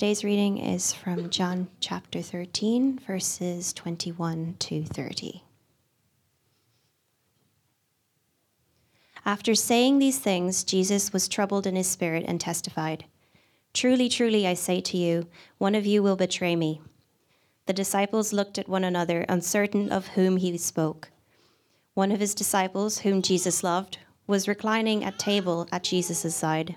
Today's reading is from John chapter 13, verses 21 to 30. After saying these things, Jesus was troubled in his spirit and testified, Truly, truly, I say to you, one of you will betray me. The disciples looked at one another, uncertain of whom he spoke. One of his disciples, whom Jesus loved, was reclining at table at Jesus' side.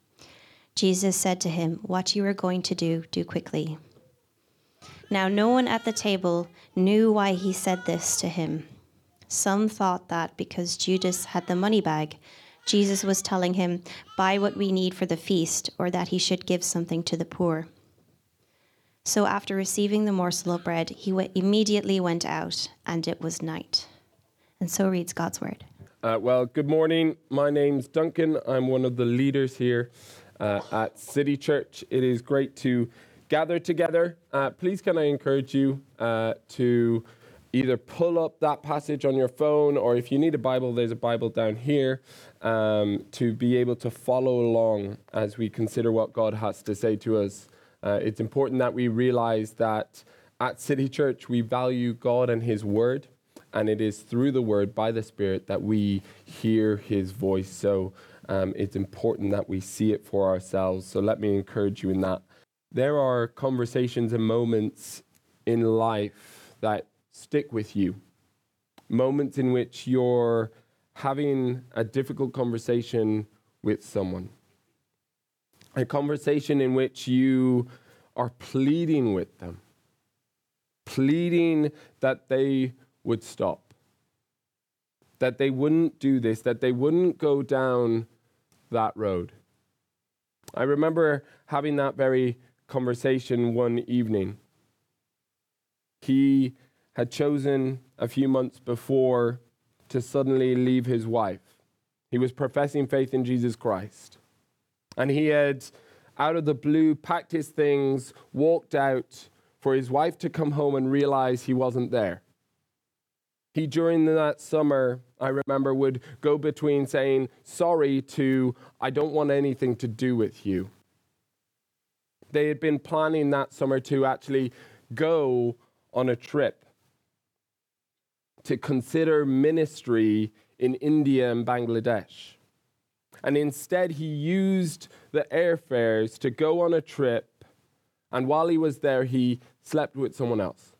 Jesus said to him, What you are going to do, do quickly. Now, no one at the table knew why he said this to him. Some thought that because Judas had the money bag, Jesus was telling him, Buy what we need for the feast, or that he should give something to the poor. So after receiving the morsel of bread, he w- immediately went out, and it was night. And so reads God's word. Uh, well, good morning. My name's Duncan. I'm one of the leaders here uh, at City Church. It is great to gather together. Uh, please, can I encourage you uh, to either pull up that passage on your phone, or if you need a Bible, there's a Bible down here um, to be able to follow along as we consider what God has to say to us. Uh, it's important that we realize that at City Church we value God and His Word, and it is through the Word by the Spirit that we hear His voice. So um, it's important that we see it for ourselves. So let me encourage you in that. There are conversations and moments in life that stick with you, moments in which you're having a difficult conversation with someone, a conversation in which you are pleading with them, pleading that they would stop, that they wouldn't do this, that they wouldn't go down that road. I remember having that very conversation one evening. He had chosen a few months before to suddenly leave his wife. He was professing faith in Jesus Christ. And he had, out of the blue, packed his things, walked out for his wife to come home and realize he wasn't there. He, during that summer, I remember, would go between saying sorry to, I don't want anything to do with you. They had been planning that summer to actually go on a trip to consider ministry in India and Bangladesh. And instead, he used the airfares to go on a trip. And while he was there, he slept with someone else.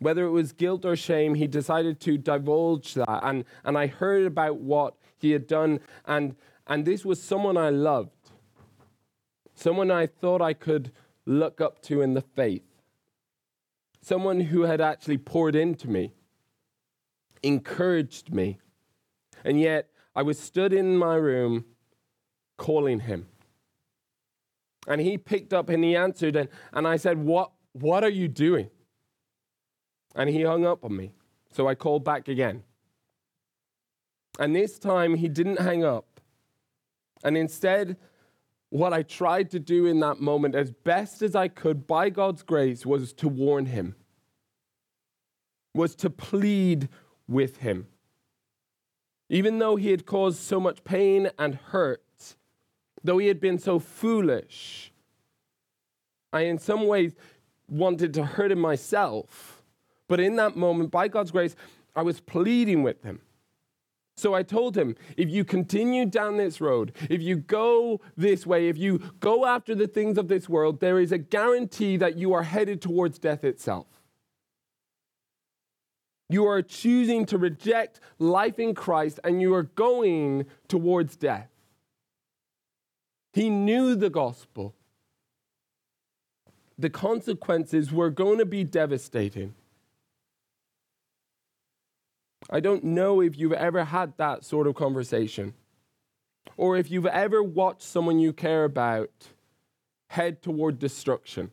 Whether it was guilt or shame, he decided to divulge that. And, and I heard about what he had done. And, and this was someone I loved, someone I thought I could look up to in the faith someone who had actually poured into me, encouraged me. And yet I was stood in my room calling him. And he picked up and he answered, and, and I said, what, what are you doing? And he hung up on me. So I called back again. And this time he didn't hang up. And instead, what I tried to do in that moment, as best as I could by God's grace, was to warn him, was to plead with him. Even though he had caused so much pain and hurt, though he had been so foolish, I in some ways wanted to hurt him myself. But in that moment, by God's grace, I was pleading with him. So I told him, if you continue down this road, if you go this way, if you go after the things of this world, there is a guarantee that you are headed towards death itself. You are choosing to reject life in Christ and you are going towards death. He knew the gospel. The consequences were going to be devastating. I don't know if you've ever had that sort of conversation or if you've ever watched someone you care about head toward destruction.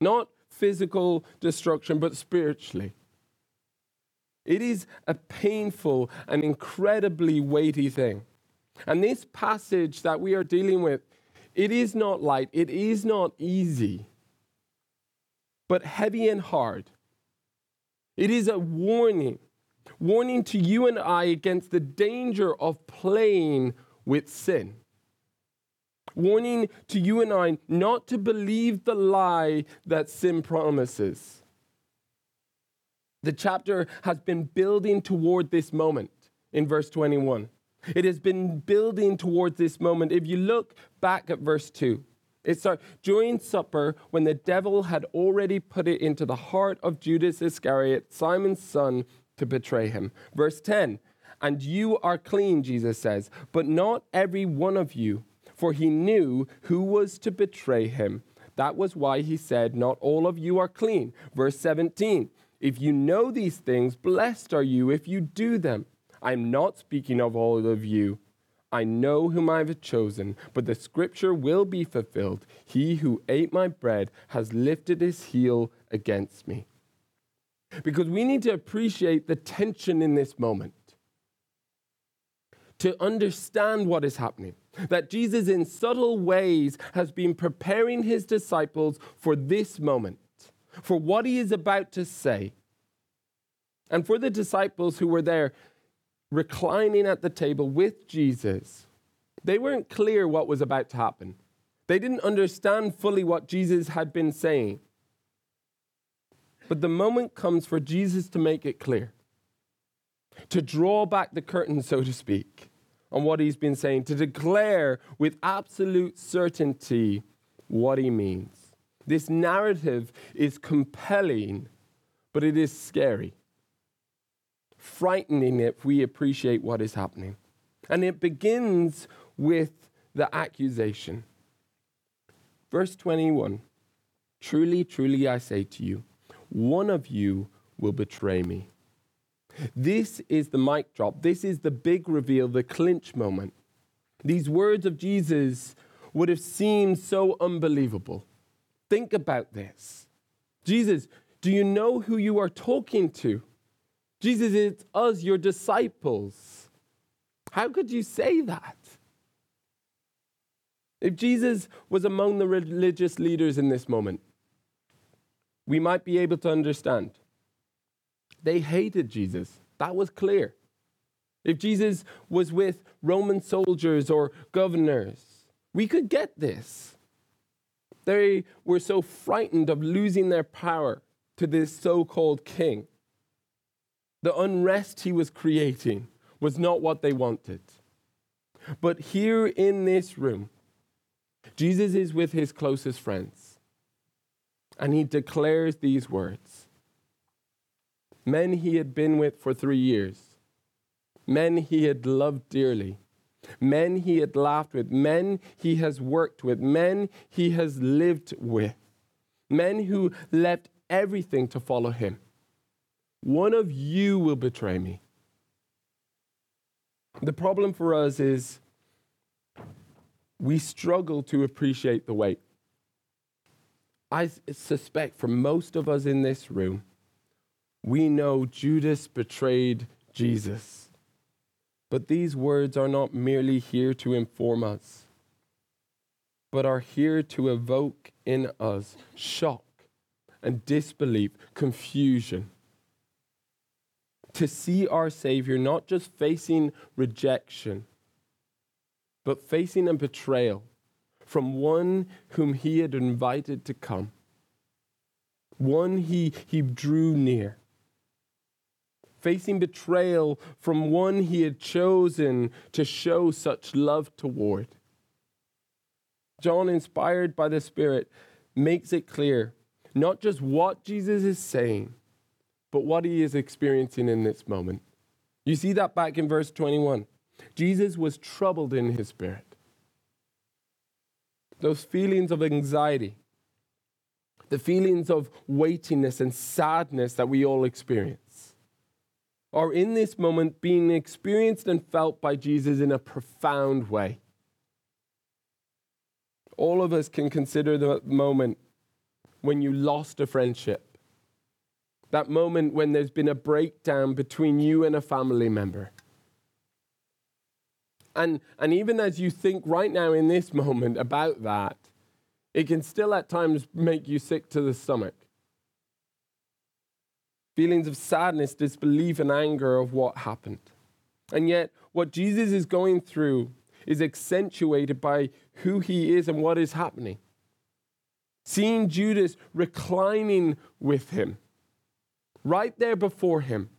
Not physical destruction, but spiritually. It is a painful and incredibly weighty thing. And this passage that we are dealing with, it is not light, it is not easy, but heavy and hard. It is a warning, warning to you and I against the danger of playing with sin. Warning to you and I not to believe the lie that sin promises. The chapter has been building toward this moment in verse 21. It has been building towards this moment. If you look back at verse 2, it starts during supper when the devil had already put it into the heart of Judas Iscariot, Simon's son, to betray him. Verse 10 And you are clean, Jesus says, but not every one of you, for he knew who was to betray him. That was why he said, Not all of you are clean. Verse 17 If you know these things, blessed are you if you do them. I'm not speaking of all of you. I know whom I have chosen, but the scripture will be fulfilled. He who ate my bread has lifted his heel against me. Because we need to appreciate the tension in this moment, to understand what is happening. That Jesus, in subtle ways, has been preparing his disciples for this moment, for what he is about to say. And for the disciples who were there, reclining at the table with Jesus, they weren't clear what was about to happen. They didn't understand fully what Jesus had been saying. But the moment comes for Jesus to make it clear, to draw back the curtain, so to speak, on what he's been saying, to declare with absolute certainty what he means. This narrative is compelling, but it is scary frightening if we appreciate what is happening. And it begins with the accusation. Verse 21 Truly, truly, I say to you, one of you will betray me. This is the mic drop. This is the big reveal, the clinch moment. These words of Jesus would have seemed so unbelievable. Think about this. Jesus, do you know who you are talking to? Jesus, it's us, your disciples. How could you say that? If Jesus was among the religious leaders in this moment, we might be able to understand. They hated Jesus. That was clear. If Jesus was with Roman soldiers or governors, we could get this. They were so frightened of losing their power to this so called king the unrest he was creating was not what they wanted. But here in this room, Jesus is with his closest friends, and he declares these words Men he had been with for three years, men he had loved dearly, men he had laughed with, men he has worked with, men he has lived with, men who left everything to follow him. One of you will betray me. The problem for us is we struggle to appreciate the weight. I suspect for most of us in this room, we know Judas betrayed Jesus. But these words are not merely here to inform us, but are here to evoke in us shock and disbelief, confusion to see our Savior not just facing rejection, but facing a betrayal from one whom he had invited to come, one he, he drew near. Facing betrayal from one he had chosen to show such love toward. John, inspired by the Spirit, makes it clear not just what Jesus is saying, but what he is experiencing in this moment. You see that back in verse 21. Jesus was troubled in his spirit. Those feelings of anxiety, the feelings of weightiness and sadness that we all experience, are in this moment being experienced and felt by Jesus in a profound way. all of us can consider the moment when you lost a friendship. That moment when there's been a breakdown between you and a family member. And, and even as you think right now in this moment about that, it can still at times make you sick to the stomach. Feelings of sadness, disbelief, and anger of what happened. And yet, what Jesus is going through is accentuated by who he is and what is happening. Seeing Judas reclining with him, right there before him,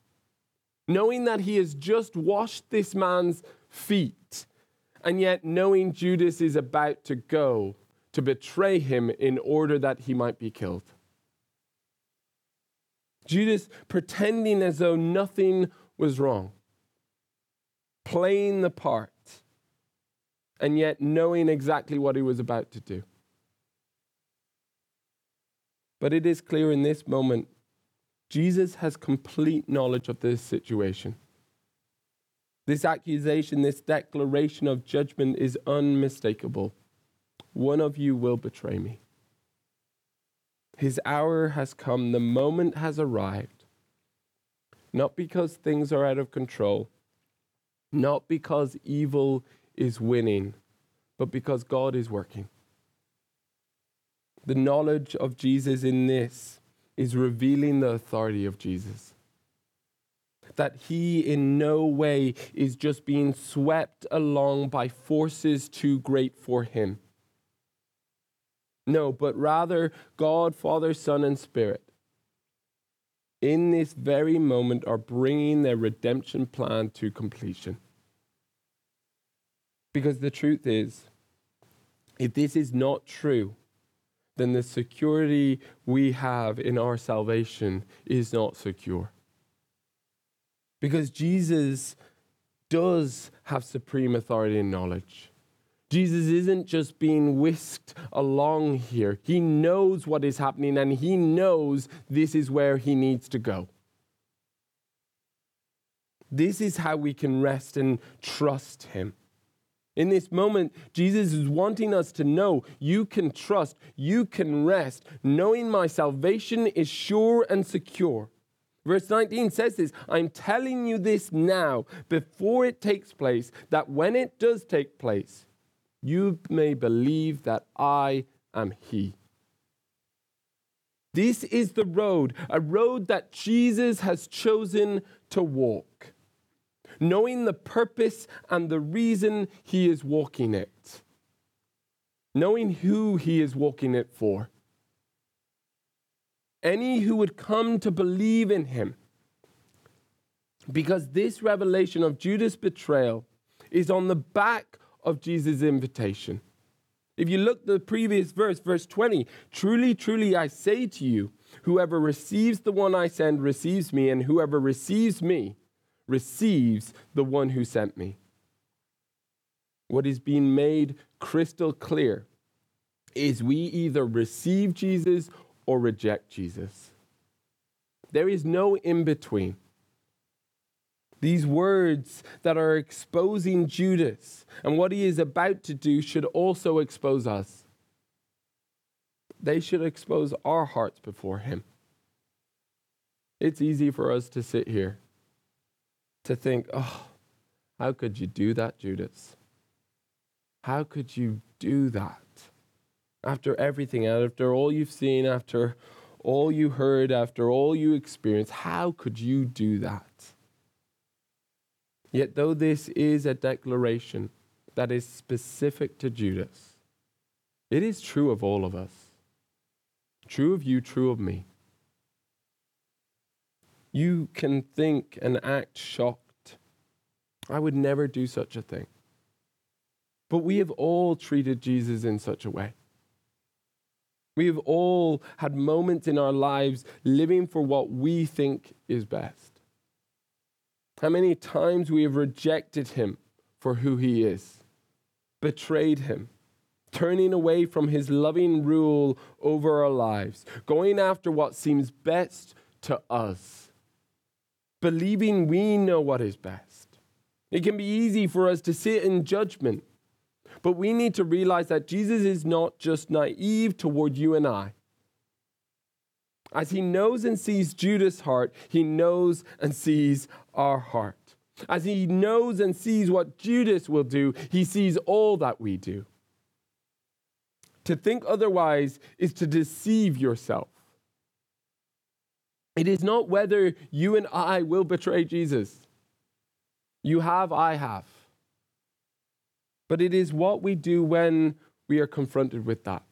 knowing that he has just washed this man's feet, and yet knowing Judas is about to go to betray him in order that he might be killed. Judas pretending as though nothing was wrong, playing the part, and yet knowing exactly what he was about to do. But it is clear in this moment, Jesus has complete knowledge of this situation. This accusation, this declaration of judgment is unmistakable. One of you will betray me. His hour has come, the moment has arrived. Not because things are out of control, not because evil is winning, but because God is working. The knowledge of Jesus in this is revealing the authority of Jesus. That he in no way is just being swept along by forces too great for him. No, but rather God, Father, Son, and Spirit in this very moment are bringing their redemption plan to completion. Because the truth is, if this is not true, then the security we have in our salvation is not secure. Because Jesus does have supreme authority and knowledge. Jesus isn't just being whisked along here. He knows what is happening and he knows this is where he needs to go. This is how we can rest and trust him. In this moment, Jesus is wanting us to know you can trust, you can rest, knowing my salvation is sure and secure. Verse 19 says this I'm telling you this now, before it takes place, that when it does take place, you may believe that I am He. This is the road, a road that Jesus has chosen to walk, knowing the purpose and the reason He is walking it, knowing who He is walking it for. Any who would come to believe in Him. Because this revelation of Judas' betrayal is on the back of Jesus' invitation. If you look the previous verse, verse 20, truly, truly, I say to you, whoever receives the one I send receives me, and whoever receives me receives the one who sent me. What is being made crystal clear is we either receive Jesus or reject Jesus. There is no in between. These words that are exposing Judas and what he is about to do should also expose us. They should expose our hearts before him. It's easy for us to sit here to think, oh, how could you do that, Judas? How could you do that? After everything, after all you've seen, after all you heard, after all you experienced, how could you do that? Yet, though this is a declaration that is specific to Judas, it is true of all of us. True of you, true of me. You can think and act shocked. I would never do such a thing. But we have all treated Jesus in such a way. We have all had moments in our lives living for what we think is best. How many times we have rejected him for who he is, betrayed him, turning away from his loving rule over our lives, going after what seems best to us, believing we know what is best. It can be easy for us to sit in judgment, But we need to realize that Jesus is not just naive toward you and I. As he knows and sees Judas' heart, he knows and sees our heart. As he knows and sees what Judas will do, he sees all that we do. To think otherwise is to deceive yourself. It is not whether you and I will betray Jesus. You have, I have. But it is what we do when we are confronted with that.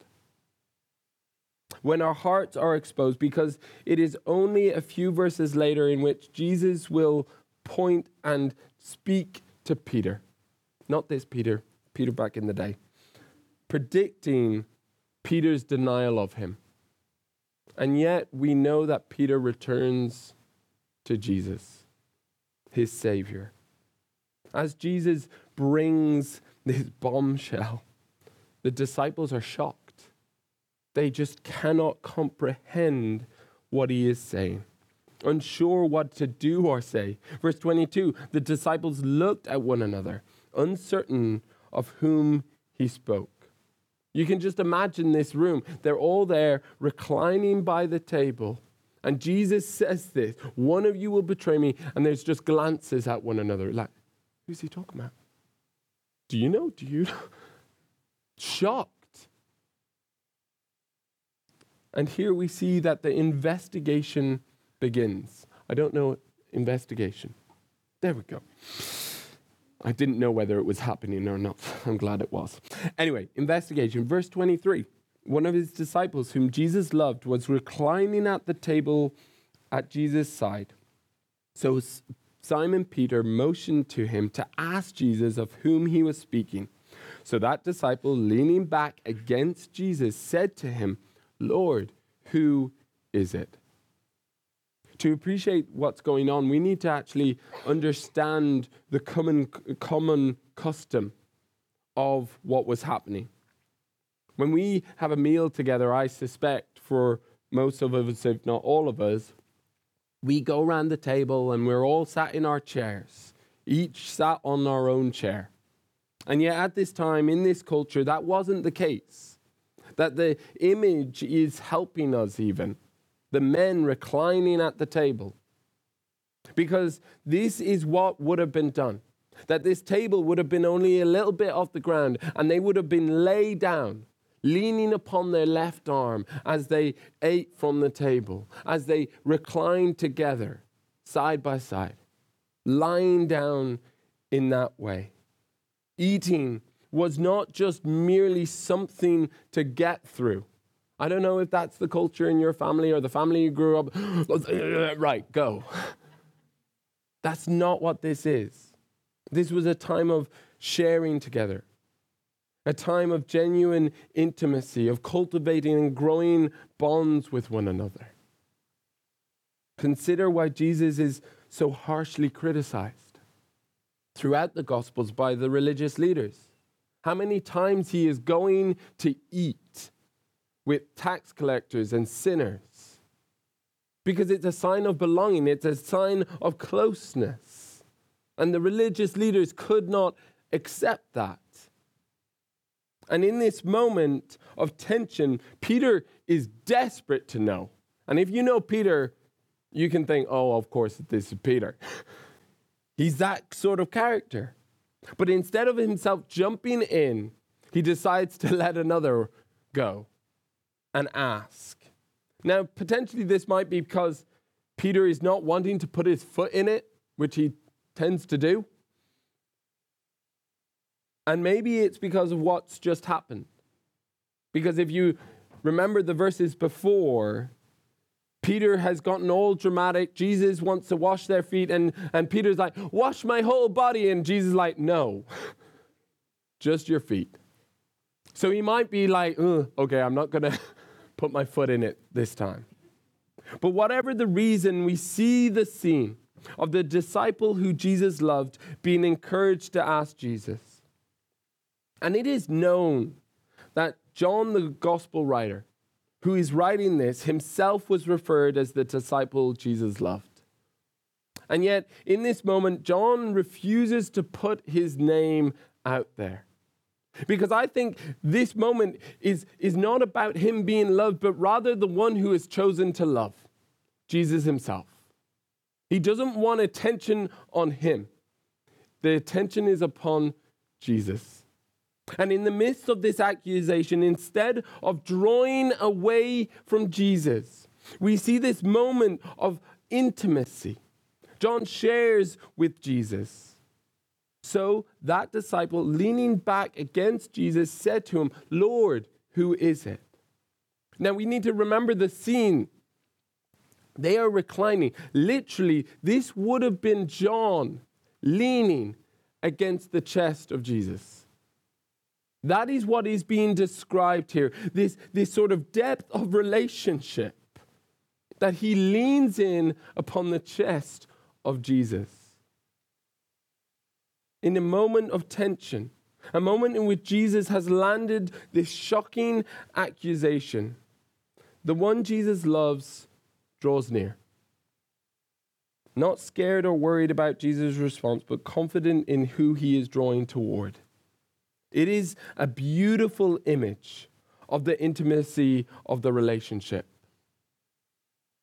When our hearts are exposed, because it is only a few verses later in which Jesus will point and speak to Peter. Not this Peter, Peter back in the day predicting Peter's denial of him. And yet we know that Peter returns to Jesus, his Savior. As Jesus brings this bombshell, the disciples are shocked. They just cannot comprehend what he is saying, unsure what to do or say. Verse 22 the disciples looked at one another, uncertain of whom he spoke. You can just imagine this room. They're all there reclining by the table. And Jesus says this one of you will betray me. And there's just glances at one another like, who's he talking about? Do you know? Know? Shocked. And here we see that the investigation begins. I don't know investigation. There we go. I didn't know whether it was happening or not. I'm glad it was. Anyway, investigation. Verse 23. One of his disciples, whom Jesus loved, was reclining at the table at Jesus' side. So Simon Peter motioned to him to ask Jesus of whom he was speaking. So that disciple, leaning back against Jesus, said to him, Lord, who is it? to appreciate what's going on, we need to actually understand the common, common custom of what was happening. When we have a meal together, I suspect for most of us, if not all of us, we go around the table and we're all sat in our chairs, each sat on our own chair. And yet, at this time, in this culture, that wasn't the case. That the image is helping us, even the men reclining at the table. Because this is what would have been done. That this table would have been only a little bit off the ground, and they would have been laid down, leaning upon their left arm as they ate from the table, as they reclined together, side by side, lying down in that way. Eating was not just merely something to get through. I don't know if that's the culture in your family or the family you grew up. right, go. That's not what this is. This was a time of sharing together, a time of genuine intimacy, of cultivating and growing bonds with one another. Consider why Jesus is so harshly criticized throughout the Gospels by the religious leaders. How many times he is going to eat with tax collectors and sinners. Because it's a sign of belonging, it's a sign of closeness. And the religious leaders could not accept that. And in this moment of tension, Peter is desperate to know. And if you know Peter, you can think, oh, of course, this is Peter. He's that sort of character. But instead of himself jumping in, he decides to let another go and ask. Now, potentially, this might be because Peter is not wanting to put his foot in it, which he tends to do. And maybe it's because of what's just happened. Because if you remember the verses before, Peter has gotten all dramatic. Jesus wants to wash their feet, and, and Peter's like, Wash my whole body. And Jesus is like, No, just your feet. So he might be like, uh, Okay, I'm not going to put my foot in it this time. But whatever the reason, we see the scene of the disciple who Jesus loved being encouraged to ask Jesus. And it is known that John, the gospel writer, who is writing this, himself was referred as the disciple Jesus loved. And yet, in this moment, John refuses to put his name out there. Because I think this moment is, is not about him being loved, but rather the one who has chosen to love Jesus himself. He doesn't want attention on him, the attention is upon Jesus. And in the midst of this accusation, instead of drawing away from Jesus, we see this moment of intimacy. John shares with Jesus. So that disciple, leaning back against Jesus, said to him, Lord, who is it? Now we need to remember the scene. They are reclining. Literally, this would have been John leaning against the chest of Jesus. That is what is being described here this, this sort of depth of relationship that he leans in upon the chest of Jesus. In a moment of tension, a moment in which Jesus has landed this shocking accusation, the one Jesus loves draws near. Not scared or worried about Jesus' response, but confident in who he is drawing toward. It is a beautiful image of the intimacy of the relationship.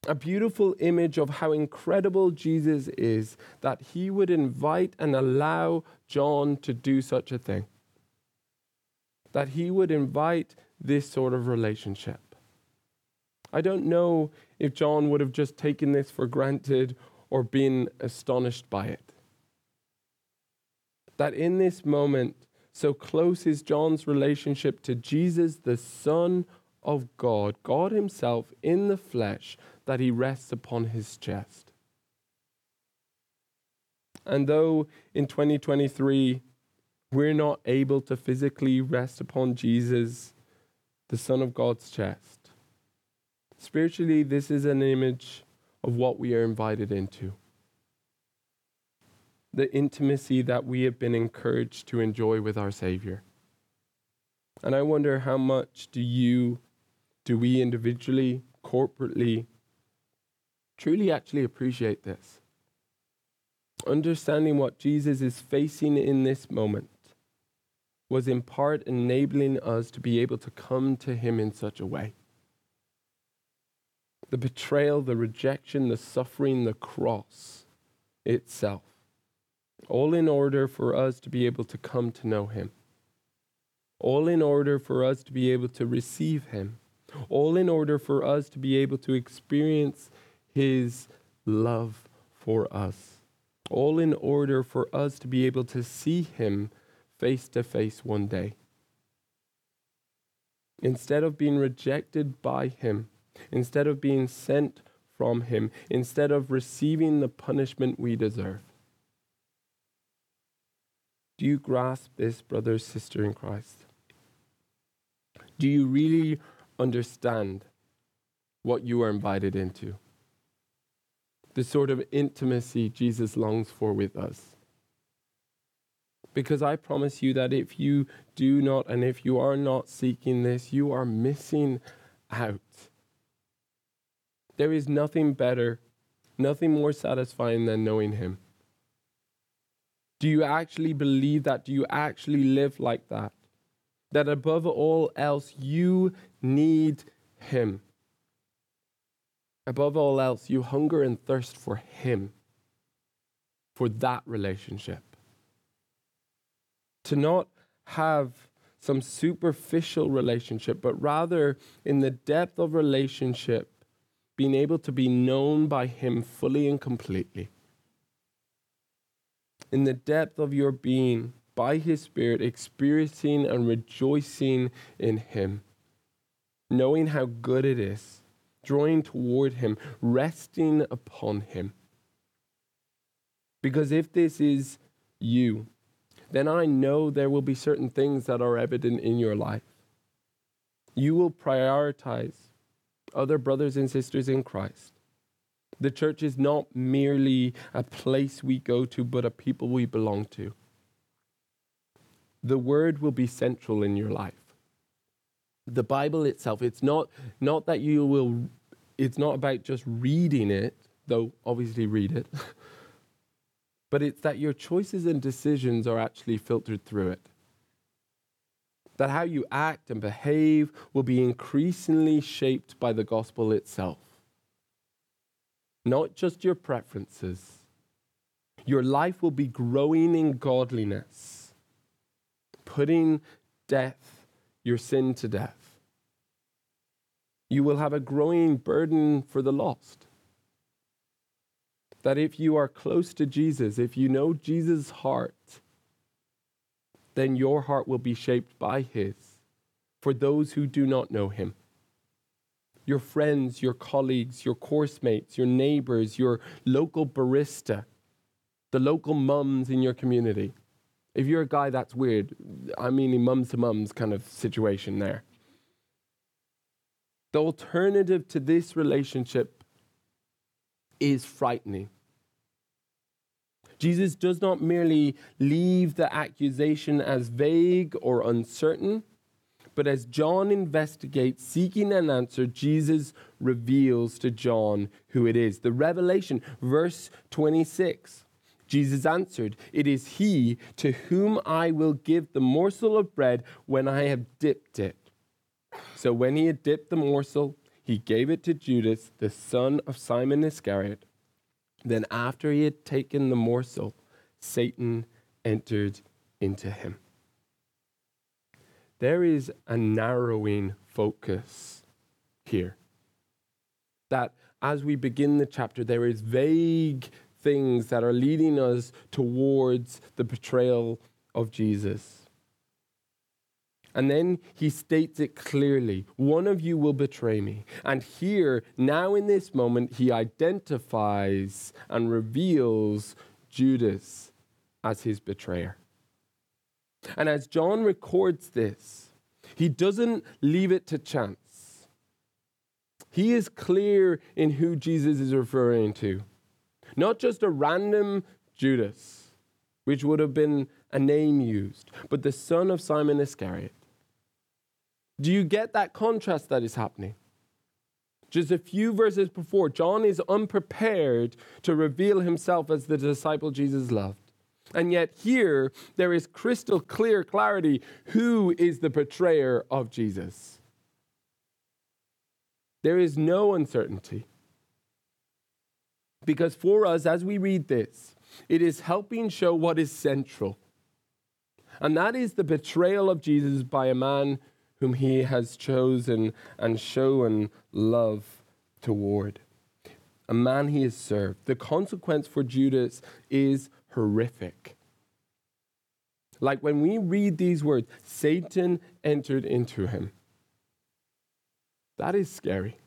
A beautiful image of how incredible Jesus is that he would invite and allow John to do such a thing. That he would invite this sort of relationship. I don't know if John would have just taken this for granted or been astonished by it. That in this moment, so close is John's relationship to Jesus, the Son of God, God Himself in the flesh, that He rests upon His chest. And though in 2023 we're not able to physically rest upon Jesus, the Son of God's chest, spiritually, this is an image of what we are invited into the intimacy that we have been encouraged to enjoy with our Savior. And I wonder how much do you, do we individually, corporately, truly actually appreciate this? Understanding what Jesus is facing in this moment was in part enabling us to be able to come to Him in such a way. The betrayal, the rejection, the suffering, the cross itself all in order for us to be able to come to know Him, all in order for us to be able to receive Him, all in order for us to be able to experience His love for us, all in order for us to be able to see Him face to face one day. Instead of being rejected by Him, instead of being sent from Him, instead of receiving the punishment we deserve. Do you grasp this, brother, sister in Christ? Do you really understand what you are invited into? The sort of intimacy Jesus longs for with us. Because I promise you that if you do not and if you are not seeking this, you are missing out. There is nothing better, nothing more satisfying than knowing Him. Do you actually believe that? Do you actually live like that? That above all else, you need Him. Above all else, you hunger and thirst for Him, for that relationship. To not have some superficial relationship, but rather in the depth of relationship, being able to be known by Him fully and completely in the depth of your being by His Spirit, experiencing and rejoicing in Him, knowing how good it is, drawing toward Him, resting upon Him. Because if this is you, then I know there will be certain things that are evident in your life. You will prioritize other brothers and sisters in Christ. The church is not merely a place we go to, but a people we belong to. The word will be central in your life. The Bible itself, it's not, not that you will, it's not about just reading it, though obviously read it, but it's that your choices and decisions are actually filtered through it. that how you act and behave will be increasingly shaped by the gospel itself. Not just your preferences. Your life will be growing in godliness, putting death, your sin to death. You will have a growing burden for the lost. That if you are close to Jesus, if you know Jesus' heart, then your heart will be shaped by his for those who do not know him. Your friends, your colleagues, your course mates, your neighbors, your local barista, the local mums in your community. If you're a guy, that's weird. I mean, mums to mums kind of situation there. The alternative to this relationship is frightening. Jesus does not merely leave the accusation as vague or uncertain, but as John investigates, seeking an answer, Jesus reveals to John who it is. The revelation, verse 26. Jesus answered, It is he to whom I will give the morsel of bread when I have dipped it. So when he had dipped the morsel, he gave it to Judas, the son of Simon Iscariot. Then, after he had taken the morsel, Satan entered into him. There is a narrowing focus here. That as we begin the chapter, there is vague things that are leading us towards the betrayal of Jesus. And then he states it clearly one of you will betray me. And here, now in this moment, he identifies and reveals Judas as his betrayer. And as John records this, he doesn't leave it to chance. He is clear in who Jesus is referring to. Not just a random Judas, which would have been a name used, but the son of Simon Iscariot. Do you get that contrast that is happening? Just a few verses before, John is unprepared to reveal himself as the disciple Jesus loved. And yet, here, there is crystal clear clarity who is the betrayer of Jesus. There is no uncertainty. Because for us, as we read this, it is helping show what is central. And that is the betrayal of Jesus by a man whom he has chosen and shown love toward. A man he has served. The consequence for Judas is horrific. Like when we read these words, Satan entered into him. That is scary.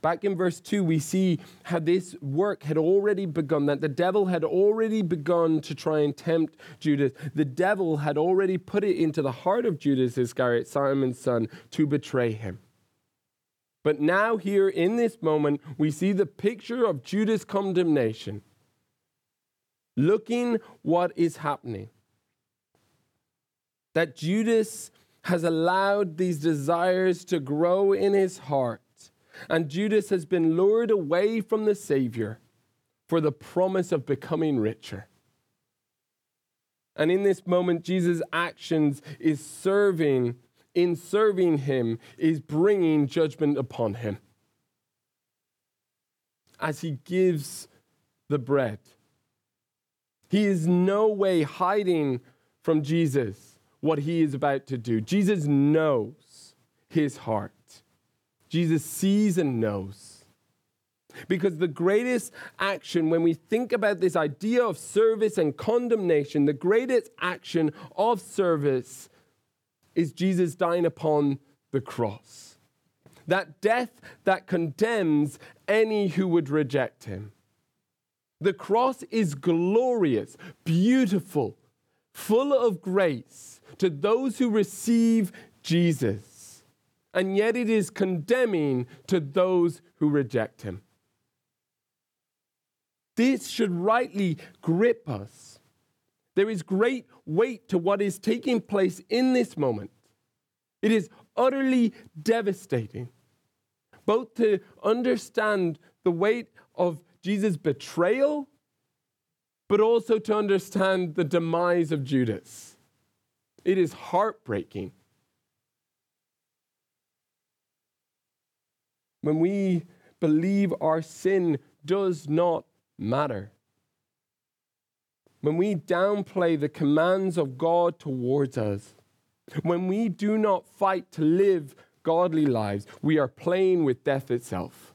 Back in verse 2, we see how this work had already begun, that the devil had already begun to try and tempt Judas. The devil had already put it into the heart of Judas Iscariot, Simon's son, to betray him. But now, here in this moment, we see the picture of Judas' condemnation. Looking what is happening. That Judas has allowed these desires to grow in his heart and Judas has been lured away from the Savior for the promise of becoming richer. And in this moment, Jesus' actions is serving, in serving him, is bringing judgment upon him. As he gives the bread, he is no way hiding from Jesus what he is about to do. Jesus knows his heart. Jesus sees and knows. Because the greatest action, when we think about this idea of service and condemnation, the greatest action of service is Jesus dying upon the cross. That death that condemns any who would reject him. The cross is glorious, beautiful, full of grace to those who receive Jesus and yet it is condemning to those who reject him. This should rightly grip us. There is great weight to what is taking place in this moment. It is utterly devastating, both to understand the weight of Jesus' betrayal, but also to understand the demise of Judas. It is heartbreaking. When we believe our sin does not matter. When we downplay the commands of God towards us, when we do not fight to live godly lives, we are playing with death itself.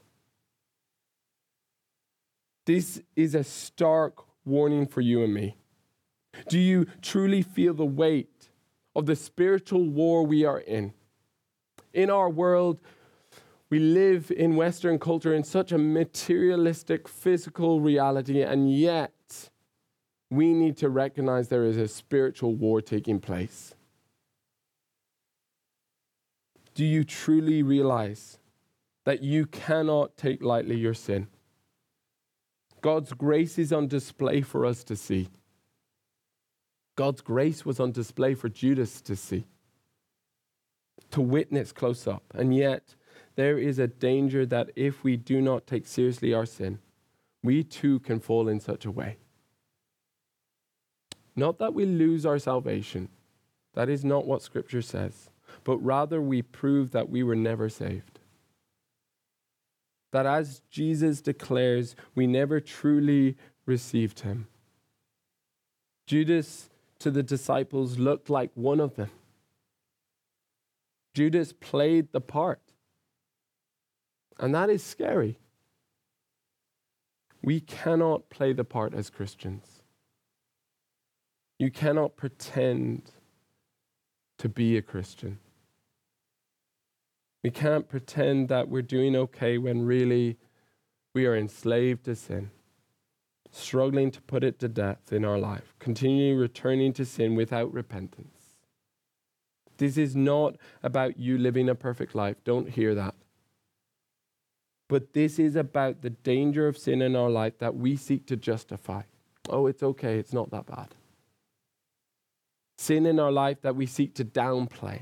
This is a stark warning for you and me. Do you truly feel the weight of the spiritual war we are in? In our world, we live in Western culture in such a materialistic, physical reality, and yet we need to recognize there is a spiritual war taking place. Do you truly realize that you cannot take lightly your sin? God's grace is on display for us to see. God's grace was on display for Judas to see, to witness close up. And yet, there is a danger that if we do not take seriously our sin, we too can fall in such a way. Not that we lose our salvation, that is not what Scripture says, but rather we prove that we were never saved. That as Jesus declares, we never truly received him. Judas to the disciples looked like one of them. Judas played the part. And that is scary. We cannot play the part as Christians. You cannot pretend to be a Christian. We can't pretend that we're doing okay when really we are enslaved to sin, struggling to put it to death in our life, continually returning to sin without repentance. This is not about you living a perfect life. Don't hear that. But this is about the danger of sin in our life that we seek to justify. Oh, it's okay, it's not that bad. Sin in our life that we seek to downplay.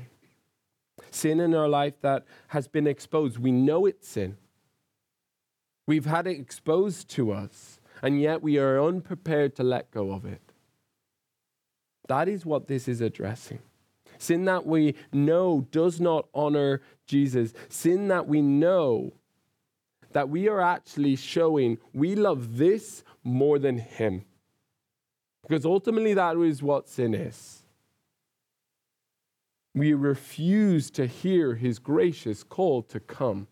Sin in our life that has been exposed. We know it's sin. We've had it exposed to us, and yet we are unprepared to let go of it. That is what this is addressing. Sin that we know does not honor Jesus. Sin that we know that we are actually showing we love this more than Him. Because ultimately, that is what sin is. We refuse to hear His gracious call to come.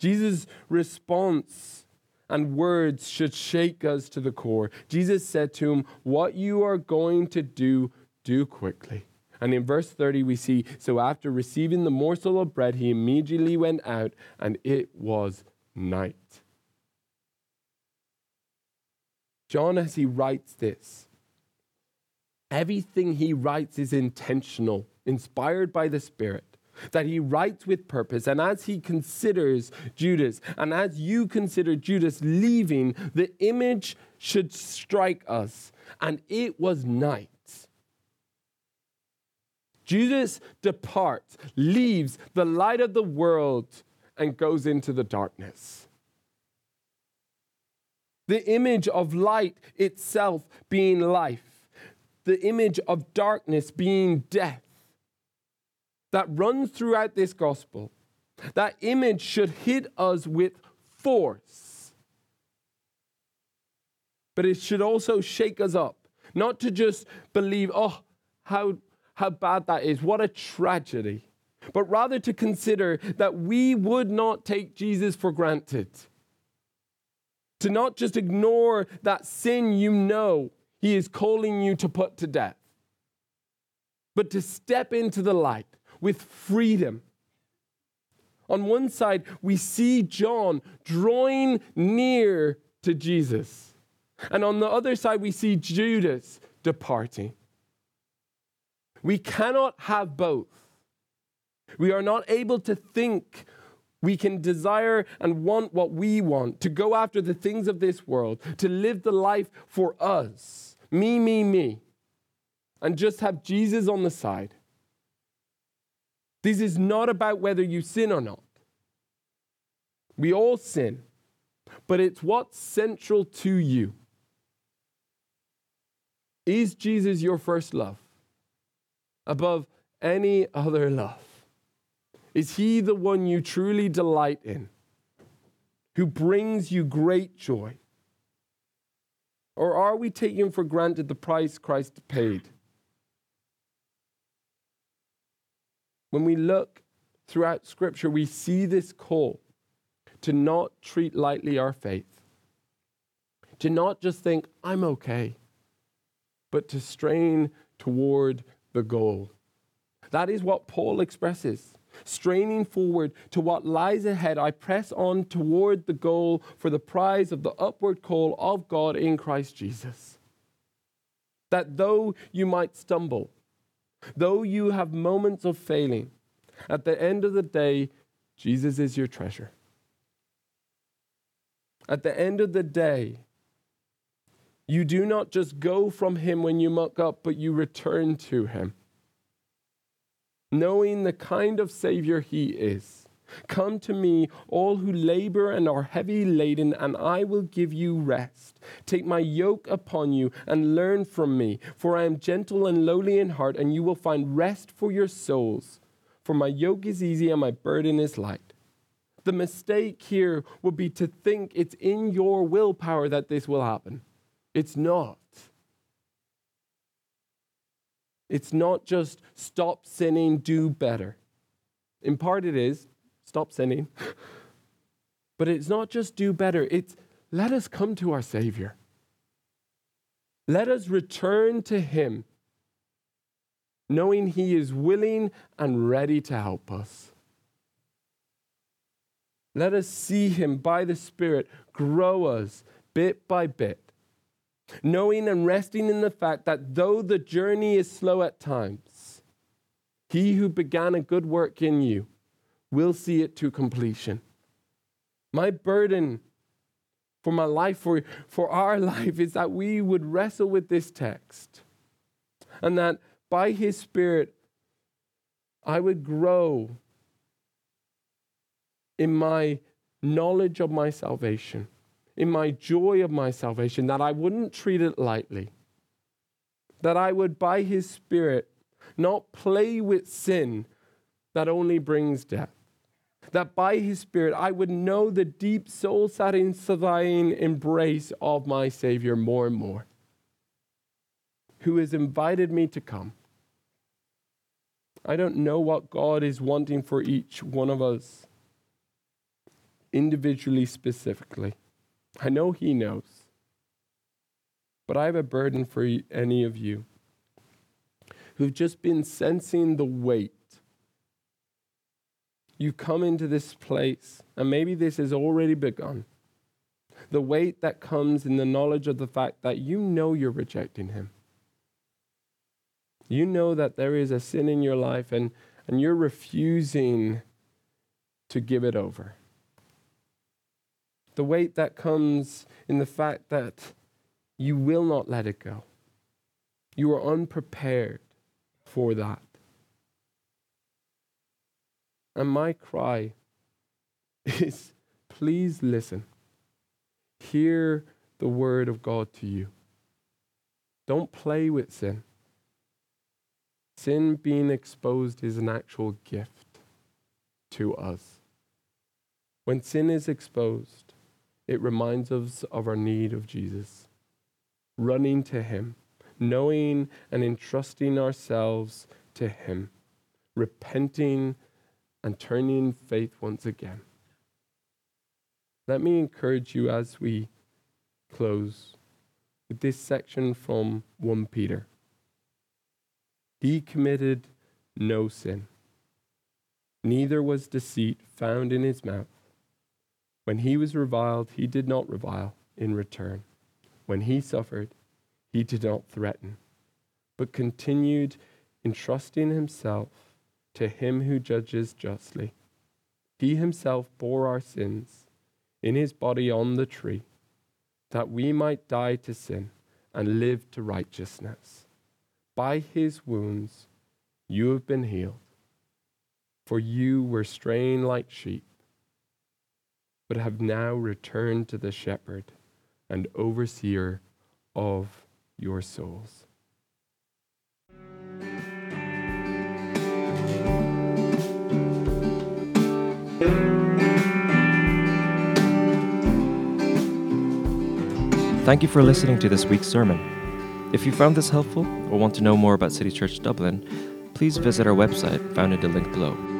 Jesus' response and words should shake us to the core. Jesus said to him, What you are going to do, do quickly. And in verse 30, we see so after receiving the morsel of bread, he immediately went out, and it was night. John, as he writes this, everything he writes is intentional, inspired by the Spirit that he writes with purpose. And as he considers Judas, and as you consider Judas leaving, the image should strike us. And it was night. Jesus departs, leaves the light of the world, and goes into the darkness. The image of light itself being life, the image of darkness being death, that runs throughout this gospel. That image should hit us with force. But it should also shake us up, not to just believe, oh, how how bad that is. What a tragedy. But rather to consider that we would not take Jesus for granted. To not just ignore that sin you know he is calling you to put to death, but to step into the light with freedom. On one side, we see John drawing near to Jesus. And on the other side, we see Judas departing. We cannot have both. We are not able to think we can desire and want what we want, to go after the things of this world, to live the life for us, me, me, me, and just have Jesus on the side. This is not about whether you sin or not. We all sin, but it's what's central to you. Is Jesus your first love? above any other love? Is he the one you truly delight in, who brings you great joy? Or are we taking for granted the price Christ paid? When we look throughout Scripture, we see this call to not treat lightly our faith, to not just think, I'm okay, but to strain toward the goal. That is what Paul expresses. Straining forward to what lies ahead, I press on toward the goal for the prize of the upward call of God in Christ Jesus. That though you might stumble, though you have moments of failing, at the end of the day, Jesus is your treasure. At the end of the day, you do not just go from Him when you muck up, but you return to Him knowing the kind of Savior He is. Come to me, all who labor and are heavy laden, and I will give you rest. Take my yoke upon you and learn from me, for I am gentle and lowly in heart, and you will find rest for your souls. For my yoke is easy and my burden is light. The mistake here would be to think it's in your willpower that this will happen. It's not. It's not just stop sinning, do better. In part, it is stop sinning. but it's not just do better, it's let us come to our Savior. Let us return to Him, knowing He is willing and ready to help us. Let us see Him by the Spirit grow us bit by bit knowing and resting in the fact that though the journey is slow at times, he who began a good work in you will see it to completion. My burden for my life, for, for our life, is that we would wrestle with this text and that by his Spirit, I would grow in my knowledge of my salvation in my joy of my salvation, that I wouldn't treat it lightly, that I would, by His Spirit, not play with sin that only brings death. That by His Spirit I would know the deep, soul satisfying embrace of my Savior more and more, who has invited me to come. I don't know what God is wanting for each one of us, individually, specifically. I know He knows. But I have a burden for any of you who've just been sensing the weight. You've come into this place, and maybe this has already begun. The weight that comes in the knowledge of the fact that you know you're rejecting Him. You know that there is a sin in your life, and, and you're refusing to give it over the weight that comes in the fact that you will not let it go. You are unprepared for that. And my cry is please listen. Hear the word of God to you. Don't play with sin. Sin being exposed is an actual gift to us. When sin is exposed, it reminds us of our need of Jesus, running to Him, knowing and entrusting ourselves to Him, repenting and turning faith once again. Let me encourage you as we close with this section from 1 Peter. He committed no sin, neither was deceit found in his mouth. When he was reviled, he did not revile in return. When he suffered, he did not threaten, but continued entrusting himself to him who judges justly. He himself bore our sins in his body on the tree, that we might die to sin and live to righteousness. By his wounds you have been healed, for you were straying like sheep but have now returned to the shepherd and overseer of your souls. Thank you for listening to this week's sermon. If you found this helpful or want to know more about City Church Dublin, please visit our website found in the link below.